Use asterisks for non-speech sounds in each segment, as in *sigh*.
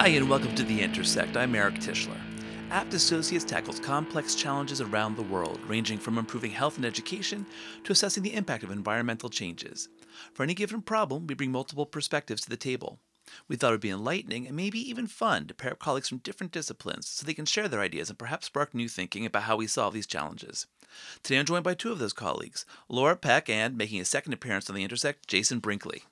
Hi, and welcome to The Intersect. I'm Eric Tischler. Abt Associates tackles complex challenges around the world, ranging from improving health and education to assessing the impact of environmental changes. For any given problem, we bring multiple perspectives to the table. We thought it would be enlightening and maybe even fun to pair up colleagues from different disciplines so they can share their ideas and perhaps spark new thinking about how we solve these challenges. Today I'm joined by two of those colleagues, Laura Peck and, making a second appearance on The Intersect, Jason Brinkley.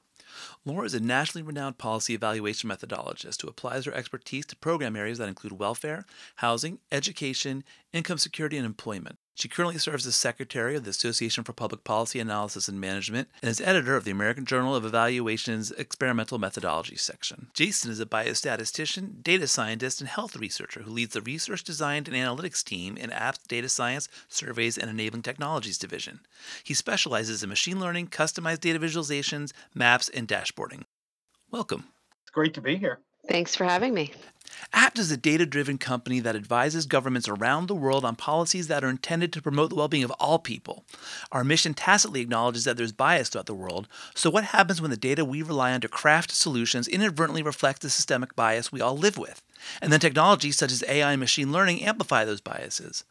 Laura is a nationally renowned policy evaluation methodologist who applies her expertise to program areas that include welfare, housing, education, income security, and employment. She currently serves as secretary of the Association for Public Policy Analysis and Management and is editor of the American Journal of Evaluation's Experimental Methodology section. Jason is a biostatistician, data scientist, and health researcher who leads the research design and analytics team in Abt Data Science, Surveys, and Enabling Technologies division. He specializes in machine learning, customized data visualizations, maps, and dashboarding. Welcome. It's great to be here. Thanks for having me. Abt is a data driven company that advises governments around the world on policies that are intended to promote the well being of all people. Our mission tacitly acknowledges that there's bias throughout the world, so what happens when the data we rely on to craft solutions inadvertently reflects the systemic bias we all live with? And then technologies such as AI and machine learning amplify those biases.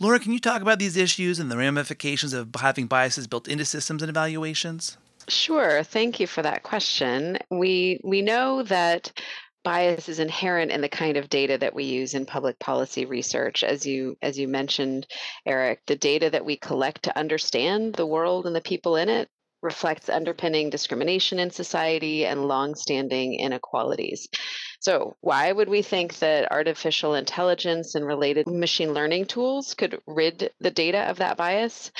Laura, can you talk about these issues and the ramifications of having biases built into systems and evaluations? Sure. Thank you for that question. We we know that bias is inherent in the kind of data that we use in public policy research. As you as you mentioned eric the data that we collect to understand the world and the people in it reflects underpinning discrimination in society and long-standing inequalities so, why would we think that artificial intelligence and related machine learning tools could rid the data of that bias?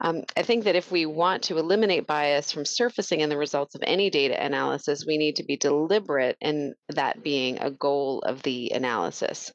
Um, I think that if we want to eliminate bias from surfacing in the results of any data analysis, we need to be deliberate in that being a goal of the analysis.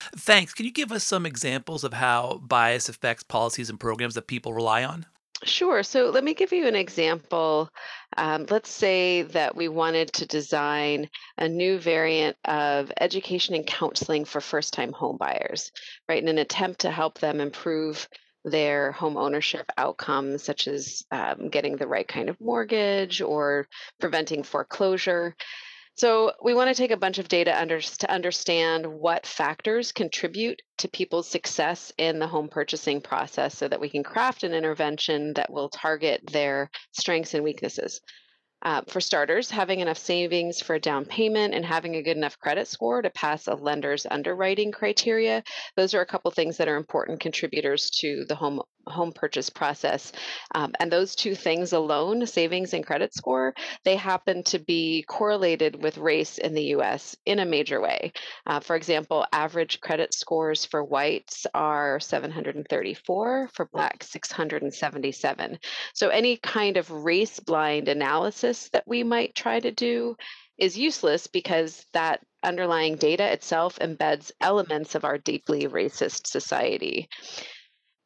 Thanks. Can you give us some examples of how bias affects policies and programs that people rely on? Sure. So let me give you an example. Um, let's say that we wanted to design a new variant of education and counseling for first time homebuyers, right? In an attempt to help them improve their home ownership outcomes, such as um, getting the right kind of mortgage or preventing foreclosure. So we want to take a bunch of data under, to understand what factors contribute to people's success in the home purchasing process so that we can craft an intervention that will target their strengths and weaknesses. Uh, for starters, having enough savings for a down payment and having a good enough credit score to pass a lender's underwriting criteria, those are a couple things that are important contributors to the home home purchase process. Um, and those two things alone, savings and credit score, they happen to be correlated with race in the US in a major way. Uh, for example, average credit scores for whites are 734, for blacks, 677. So any kind of race blind analysis that we might try to do is useless because that underlying data itself embeds elements of our deeply racist society.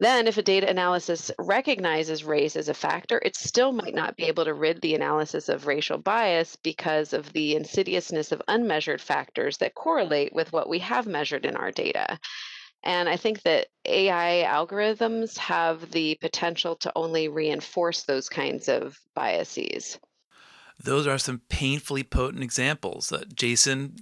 Then, if a data analysis recognizes race as a factor, it still might not be able to rid the analysis of racial bias because of the insidiousness of unmeasured factors that correlate with what we have measured in our data. And I think that AI algorithms have the potential to only reinforce those kinds of biases. Those are some painfully potent examples. Uh, Jason,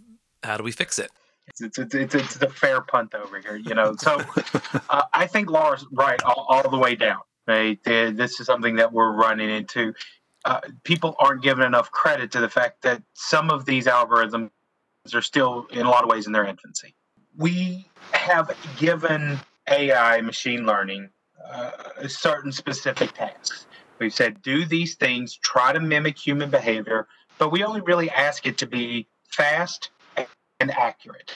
how do we fix it? It's it's it's, it's the fair punt over here, you know. So *laughs* uh, I think Laura's right all, all the way down. Right, this is something that we're running into. Uh, people aren't given enough credit to the fact that some of these algorithms are still, in a lot of ways, in their infancy. We have given AI machine learning uh, certain specific tasks. We've said, do these things, try to mimic human behavior, but we only really ask it to be fast and accurate.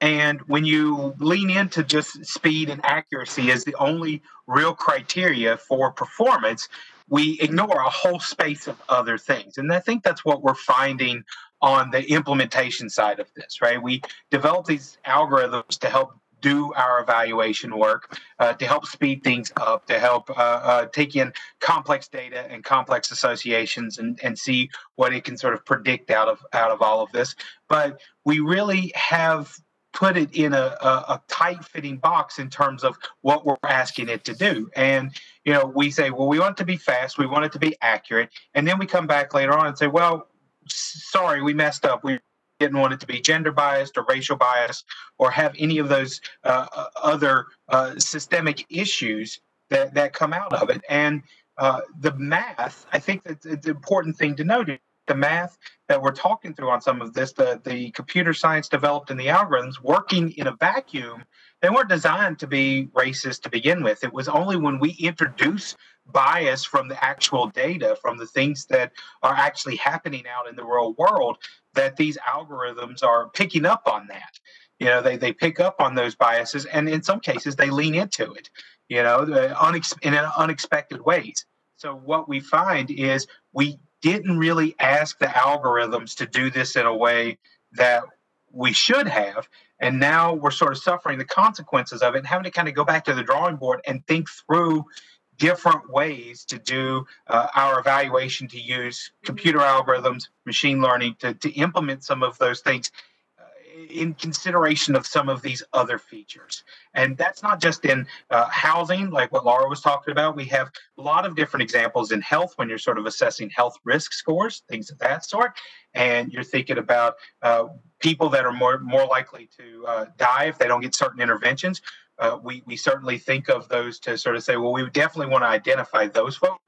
And when you lean into just speed and accuracy as the only real criteria for performance, we ignore a whole space of other things. And I think that's what we're finding on the implementation side of this, right? We develop these algorithms to help do our evaluation work, uh, to help speed things up, to help uh, uh, take in complex data and complex associations and, and see what it can sort of predict out of out of all of this. But we really have put it in a, a, a, tight fitting box in terms of what we're asking it to do. And, you know, we say, well, we want it to be fast, we want it to be accurate. And then we come back later on and say, well, sorry, we messed up. We didn't want it to be gender biased or racial biased or have any of those uh, uh, other uh, systemic issues that, that come out of it. And uh, the math, I think that an important thing to note. The math that we're talking through on some of this, the, the computer science developed in the algorithms working in a vacuum, they weren't designed to be racist to begin with. It was only when we introduce bias from the actual data, from the things that are actually happening out in the real world, that these algorithms are picking up on that. You know, they, they pick up on those biases, and in some cases, they lean into it, you know, uh, unex- in unexpected ways. So, what we find is we didn't really ask the algorithms to do this in a way that we should have. And now we're sort of suffering the consequences of it and having to kind of go back to the drawing board and think through different ways to do uh, our evaluation to use computer algorithms, machine learning to, to implement some of those things in consideration of some of these other features. And that's not just in uh, housing, like what Laura was talking about. We have a lot of different examples in health when you're sort of assessing health risk scores, things of that sort. And you're thinking about uh, people that are more, more likely to uh, die if they don't get certain interventions uh, we, we certainly think of those to sort of say, well, we definitely want to identify those folks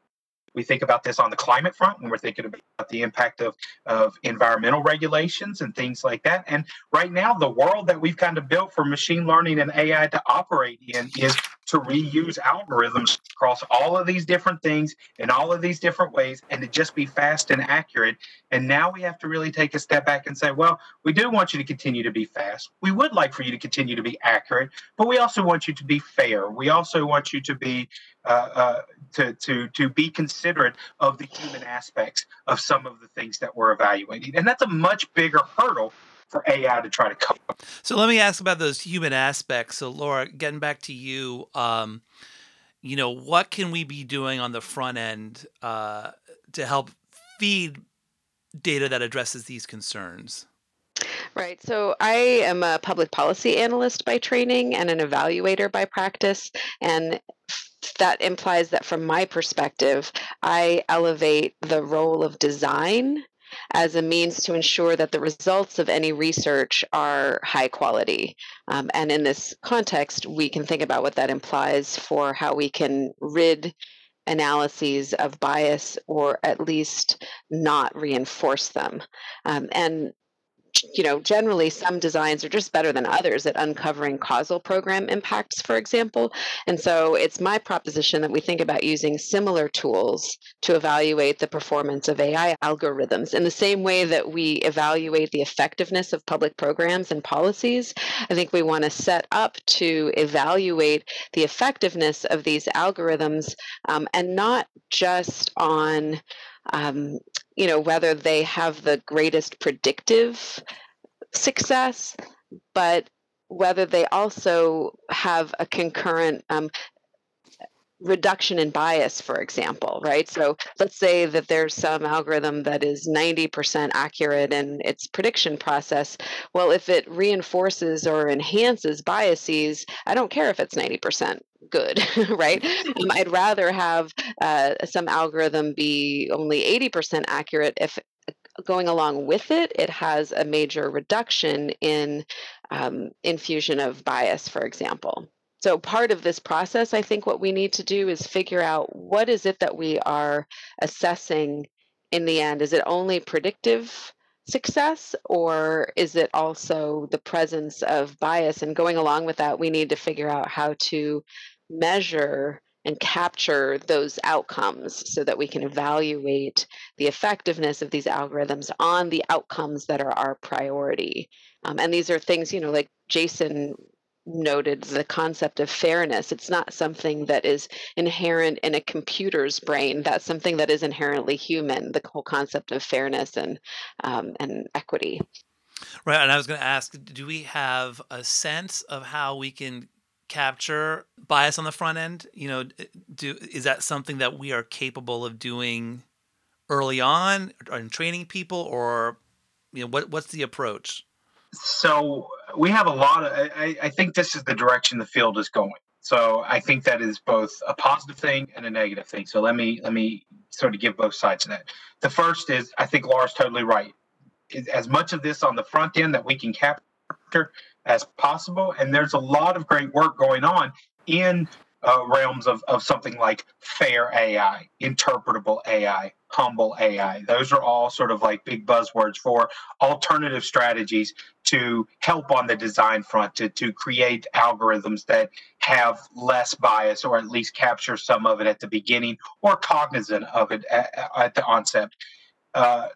we think about this on the climate front when we're thinking about the impact of, of environmental regulations and things like that. And right now, the world that we've kind of built for machine learning and AI to operate in is to reuse algorithms across all of these different things in all of these different ways and to just be fast and accurate. And now we have to really take a step back and say, well, we do want you to continue to be fast. We would like for you to continue to be accurate, but we also want you to be fair. We also want you to be uh, uh, to to to be considerate of the human aspects of some of the things that we're evaluating, and that's a much bigger hurdle for AI to try to cover. So let me ask about those human aspects. So Laura, getting back to you, um, you know, what can we be doing on the front end uh, to help feed data that addresses these concerns? Right. So I am a public policy analyst by training and an evaluator by practice. And that implies that from my perspective, I elevate the role of design as a means to ensure that the results of any research are high quality. Um, and in this context, we can think about what that implies for how we can rid analyses of bias or at least not reinforce them. Um, and you know, generally some designs are just better than others at uncovering causal program impacts, for example. And so it's my proposition that we think about using similar tools to evaluate the performance of AI algorithms in the same way that we evaluate the effectiveness of public programs and policies. I think we want to set up to evaluate the effectiveness of these algorithms um, and not just on um, you know whether they have the greatest predictive success but whether they also have a concurrent um, reduction in bias, for example, right? So let's say that there's some algorithm that is 90% accurate in its prediction process. Well, if it reinforces or enhances biases, I don't care if it's 90% good, *laughs* right? *laughs* Um, I'd rather have uh, some algorithm be only 80% accurate if going along with it, it has a major reduction in um, infusion of bias, for example. So part of this process, I think what we need to do is figure out what is it that we are assessing in the end? Is it only predictive success or is it also the presence of bias? And going along with that, we need to figure out how to measure and capture those outcomes so that we can evaluate the effectiveness of these algorithms on the outcomes that are our priority. Um, and these are things, you know, like Jason noted the concept of fairness. It's not something that is inherent in a computer's brain. That's something that is inherently human. The whole concept of fairness and um, and equity. Right, and I was going to ask: Do we have a sense of how we can capture bias on the front end? You know, do is that something that we are capable of doing early on, in training people, or you know, what what's the approach? so we have a lot of I, I think this is the direction the field is going. So i think that is both a positive thing and a negative thing. So let me let me sort of give both sides of that. The first is i think laura's totally right. As much of this on the front end that we can capture as possible. And there's a lot of great work going on in uh, realms of, of something like fair AI, interpretable AI, humble AI. Those are all sort of like big buzzwords for alternative strategies to help on the design front to, to create algorithms that have less bias or at least capture some of it at the beginning or cognizant of it at, at the onset. Uh,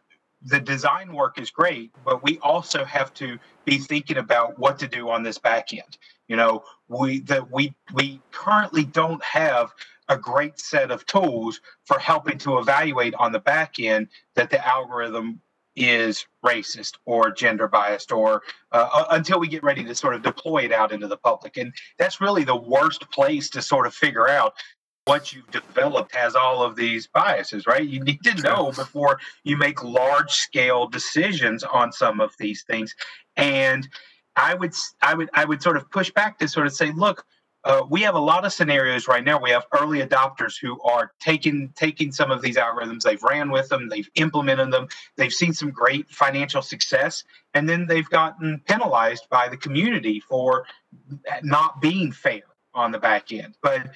the design work is great, but we also have to be thinking about what to do on this back end. You know, we that we we currently don't have a great set of tools for helping to evaluate on the back end that the algorithm is racist or gender biased or uh, until we get ready to sort of deploy it out into the public. And that's really the worst place to sort of figure out what you've developed has all of these biases right? You need to know before you make large scale decisions on some of these things. And i would i would i would sort of push back to sort of say look uh, we have a lot of scenarios right now. We have early adopters who are taking taking some of these algorithms. They've ran with them. They've implemented them. They've seen some great financial success, and then they've gotten penalized by the community for not being fair on the back end. But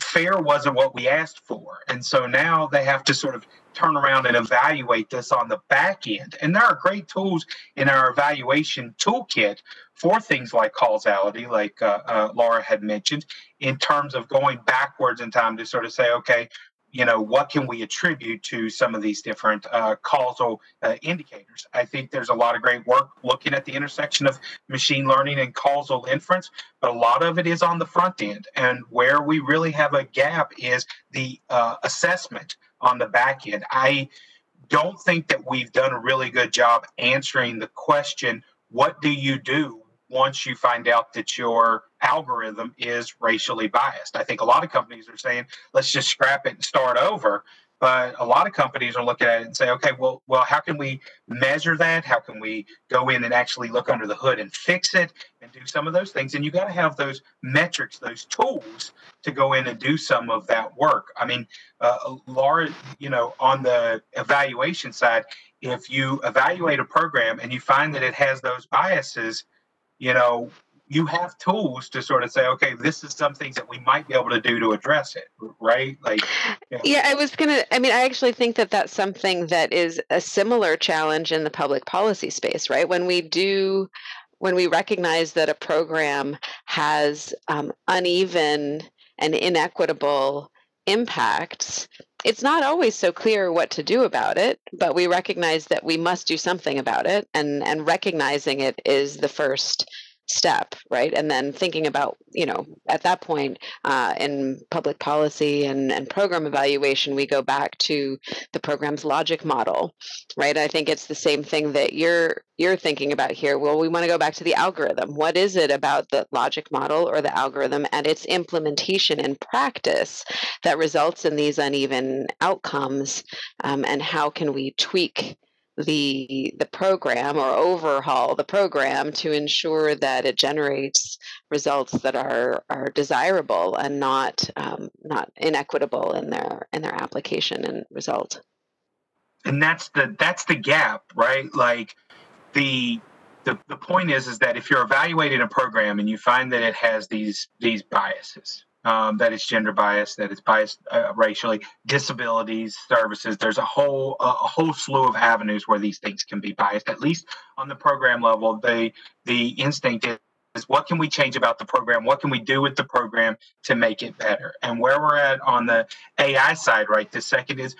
fair wasn't what we asked for, and so now they have to sort of turn around and evaluate this on the back end. And there are great tools in our evaluation toolkit for things like causality, like uh, uh, Laura had mentioned, in terms of going backwards in time to sort of say, okay, you know, what can we attribute to some of these different uh, causal uh, indicators? I think there's a lot of great work looking at the intersection of machine learning and causal inference, but a lot of it is on the front end. And where we really have a gap is the uh, assessment on the back end. I don't think that we've done a really good job answering the question what do you do once you find out that your algorithm is racially biased? I think a lot of companies are saying, let's just scrap it and start over. But a lot of companies are looking at it and say, okay, well, well, how can we measure that? How can we go in and actually look under the hood and fix it and do some of those things? And you got to have those metrics, those tools to go in and do some of that work. I mean, uh, Laura, you know, on the evaluation side, if you evaluate a program and you find that it has those biases, you know, you have tools to sort of say, okay, this is some things that we might be able to do to address it, right? Like, yeah, I was gonna. I mean, I actually think that that's something that is a similar challenge in the public policy space, right? When we do, when we recognize that a program has um, uneven and inequitable impacts, it's not always so clear what to do about it, but we recognize that we must do something about it, and and recognizing it is the first step right? And then thinking about you know at that point uh, in public policy and, and program evaluation we go back to the program's logic model right? I think it's the same thing that you're you're thinking about here. Well we want to go back to the algorithm. What is it about the logic model or the algorithm and its implementation in practice that results in these uneven outcomes um, and how can we tweak the the program or overhaul the program to ensure that it generates results that are are desirable and not um, not inequitable in their in their application and result. And that's the that's the gap right? Like the the, the point is is that if you're evaluating a program and you find that it has these these biases um, that it's gender biased, that it's biased uh, racially, disabilities, services. There's a whole a whole slew of avenues where these things can be biased. At least on the program level, the the instinct is is what can we change about the program? What can we do with the program to make it better? And where we're at on the AI side, right this second is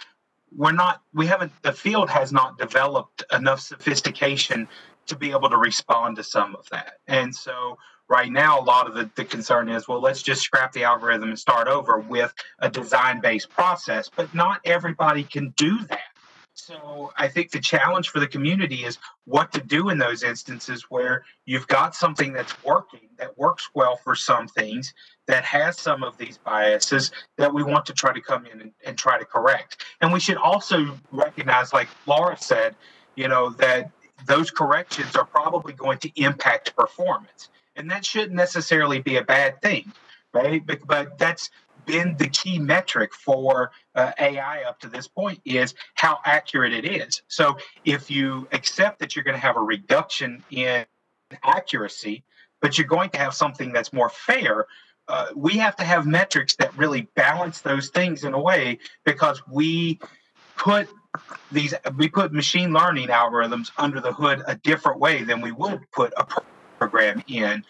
we're not we haven't the field has not developed enough sophistication to be able to respond to some of that. And so right now, a lot of the, the concern is, well, let's just scrap the algorithm and start over with a design based process. But not everybody can do that. So I think the challenge for the community is what to do in those instances where you've got something that's working, that works well for some things, that has some of these biases that we want to try to come in and, and try to correct. And we should also recognize, like Laura said, you know, that those corrections are probably going to impact performance and that shouldn't necessarily be a bad thing, right? But, but that's been the key metric for uh, AI up to this point is how accurate it is. So if you accept that you're going to have a reduction in accuracy, but you're going to have something that's more fair, uh, we have to have metrics that really balance those things in a way because we put these we put machine learning algorithms under the hood a different way than we would put a program in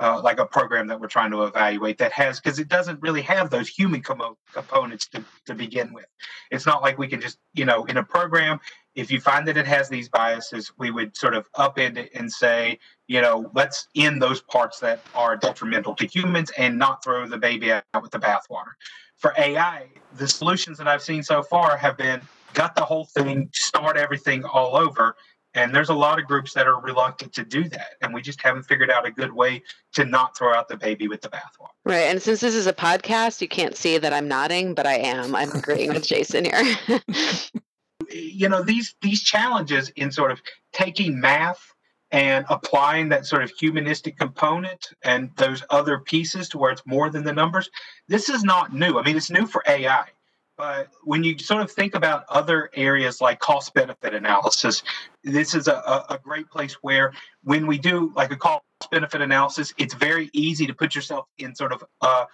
uh, like a program that we're trying to evaluate that has because it doesn't really have those human com- components to, to begin with. It's not like we can just you know in a program if you find that it has these biases we would sort of upend it and say you know let's end those parts that are detrimental to humans and not throw the baby out with the bathwater. For ai the solutions that i've seen so far have been gut the whole thing start everything all over and there's a lot of groups that are reluctant to do that. And we just haven't figured out a good way to not throw out the baby with the bathwater. Right. And since this is a podcast, you can't see that I'm nodding, but I am. I'm agreeing with Jason here. *laughs* you know, these these challenges in sort of taking math and applying that sort of humanistic component and those other pieces to where it's more than the numbers, this is not new. I mean, it's new for AI but when you sort of think about other areas like cost benefit analysis, this is a, a great place where when we do like a cost benefit analysis, it's very easy to put yourself in sort of a,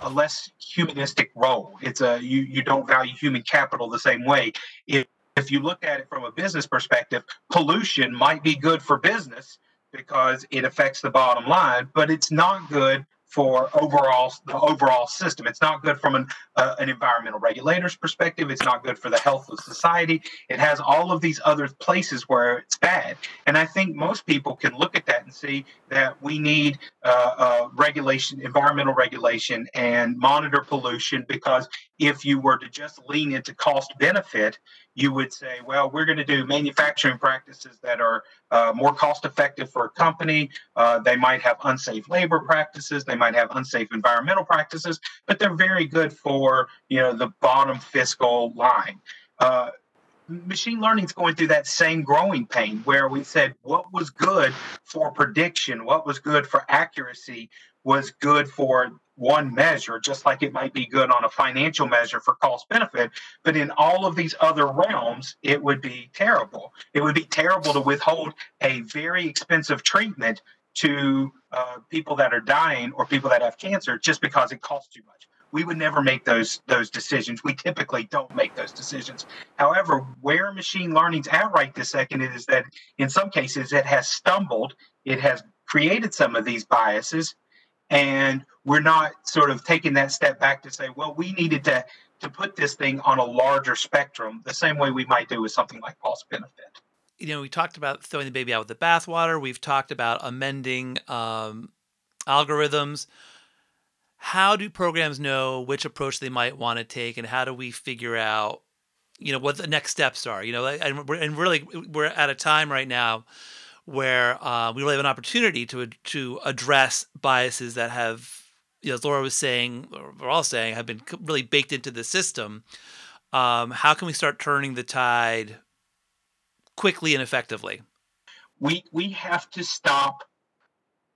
a less humanistic role. It's a you you don't value human capital the same way. If if you look at it from a business perspective, pollution might be good for business because it affects the bottom line, but it's not good for overall the overall system. It's not good from an, uh, an environmental regulator's perspective. It's not good for the health of society. It has all of these other places where it's bad. And I think most people can look at that and see that we need uh, uh, regulation, environmental regulation, and monitor pollution because if you were to just lean into cost benefit, you would say, well, we're going to do manufacturing practices that are uh, more cost effective for a company. Uh, they might have unsafe labor practices. They might have unsafe environmental practices, but they're very good for you know the bottom fiscal line. Uh, machine learning is going through that same growing pain where we said what was good for prediction, what was good for accuracy, was good for one measure, just like it might be good on a financial measure for cost benefit. But in all of these other realms, it would be terrible. It would be terrible to withhold a very expensive treatment to uh, people that are dying or people that have cancer just because it costs too much. We would never make those those decisions. We typically don't make those decisions. However, where machine learning's at right this second is that in some cases it has stumbled, it has created some of these biases, and we're not sort of taking that step back to say, well, we needed to to put this thing on a larger spectrum, the same way we might do with something like cost benefit. You know, we talked about throwing the baby out with the bathwater. We've talked about amending um, algorithms. How do programs know which approach they might want to take, and how do we figure out, you know, what the next steps are? You know, and, and really, we're at a time right now where uh, we really have an opportunity to to address biases that have, you know, as Laura was saying, or we're all saying, have been really baked into the system. Um, how can we start turning the tide quickly and effectively? We we have to stop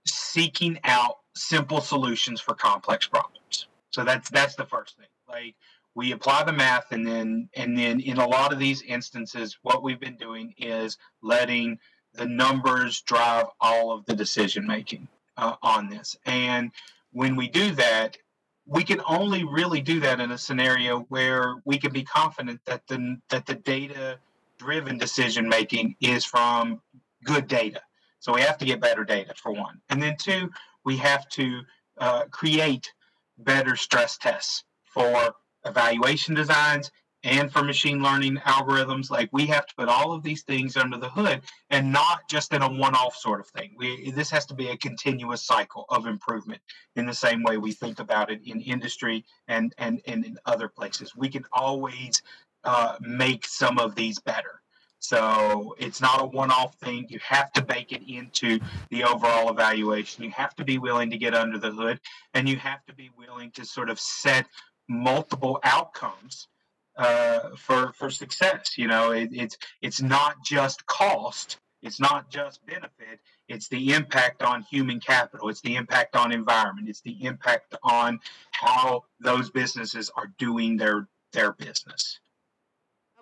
seeking out simple solutions for complex problems. So that's that's the first thing. Like we apply the math and then and then in a lot of these instances what we've been doing is letting the numbers drive all of the decision making uh, on this. And when we do that, we can only really do that in a scenario where we can be confident that the that the data driven decision making is from good data. So we have to get better data for one, and then two, we have to uh, create better stress tests for evaluation designs and for machine learning algorithms like we have to put all of these things under the hood and not just in a one-off sort of thing. We this has to be a continuous cycle of improvement in the same way we think about it in industry and and, and in other places. We can always uh, make some of these better. So it's not a one-off thing. You have to bake it into the overall evaluation. You have to be willing to get under the hood and you have to be willing to sort of set multiple outcomes uh, for for success. You know, it, it's it's not just cost; It's not just benefit, it's the impact on human capital, it's the impact on environment, it's the impact on how those businesses are doing their their business.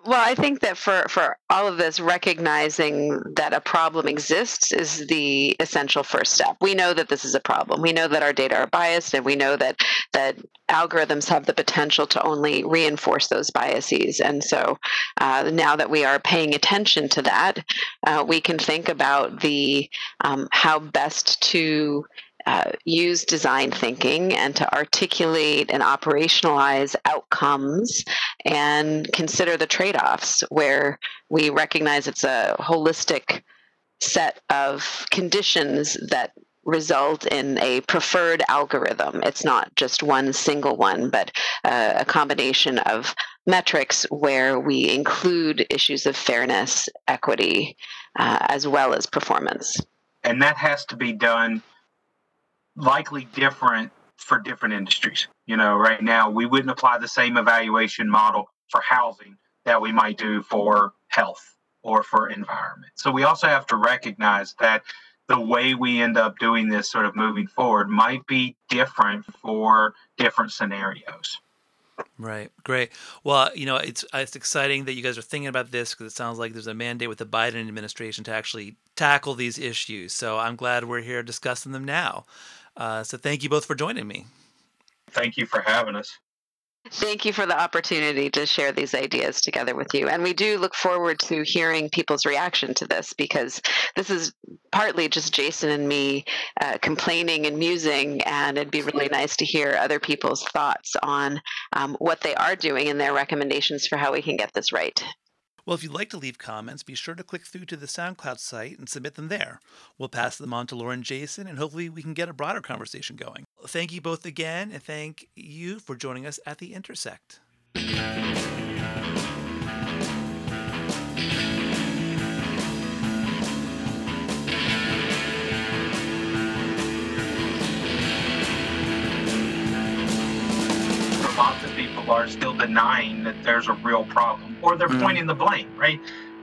Well, I think that for, for all of this, recognizing that a problem exists is the essential first step. We know that this is a problem. We know that our data are biased, and we know that that algorithms have the potential to only reinforce those biases. And so, uh, now that we are paying attention to that, uh, we can think about the um, how best to uh, use design thinking and to articulate and operationalize outcomes and consider the trade offs where we recognize it's a holistic set of conditions that result in a preferred algorithm. It's not just one single one, but uh, a combination of metrics where we include issues of fairness, equity, uh, as well as performance. And that has to be done likely different for different industries. You know, right now we wouldn't apply the same evaluation model for housing that we might do for health or for environment. So we also have to recognize that the way we end up doing this sort of moving forward might be different for different scenarios. Right. Great. Well, you know, it's it's exciting that you guys are thinking about this because it sounds like there's a mandate with the Biden administration to actually tackle these issues. So I'm glad we're here discussing them now. Uh, so thank you both for joining me. Thank you for having us. Thank you for the opportunity to share these ideas together with you. And we do look forward to hearing people's reaction to this because this is partly just Jason and me uh, complaining and musing. And it'd be really nice to hear other people's thoughts on um, what they are doing and their recommendations for how we can get this right. Well, if you'd like to leave comments, be sure to click through to the SoundCloud site and submit them there. We'll pass them on to Lauren Jason, and hopefully we can get a broader conversation going. Thank you both again, and thank you for joining us at the Intersect. People are still denying that there's a real problem or they're mm. pointing the blame right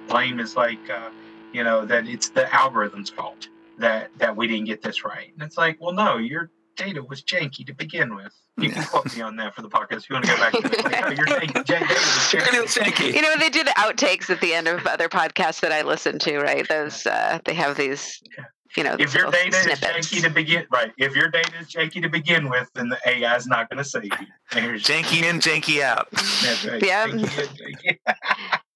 blame is like uh, you know that it's the algorithm's fault that that we didn't get this right and it's like well no your data was janky to begin with you can quote me on that for the podcast if you want to go back to it. Like, oh, your *laughs* data, data was janky. You know, they do the outtakes at the end of other podcasts that I listen to, right? Those uh, they have these yeah you know, if your data snippets. is janky to begin right, if your data is janky to begin with, then the AI is not going to save you. janky in, janky out. Right. Yeah. Janky in, janky *laughs*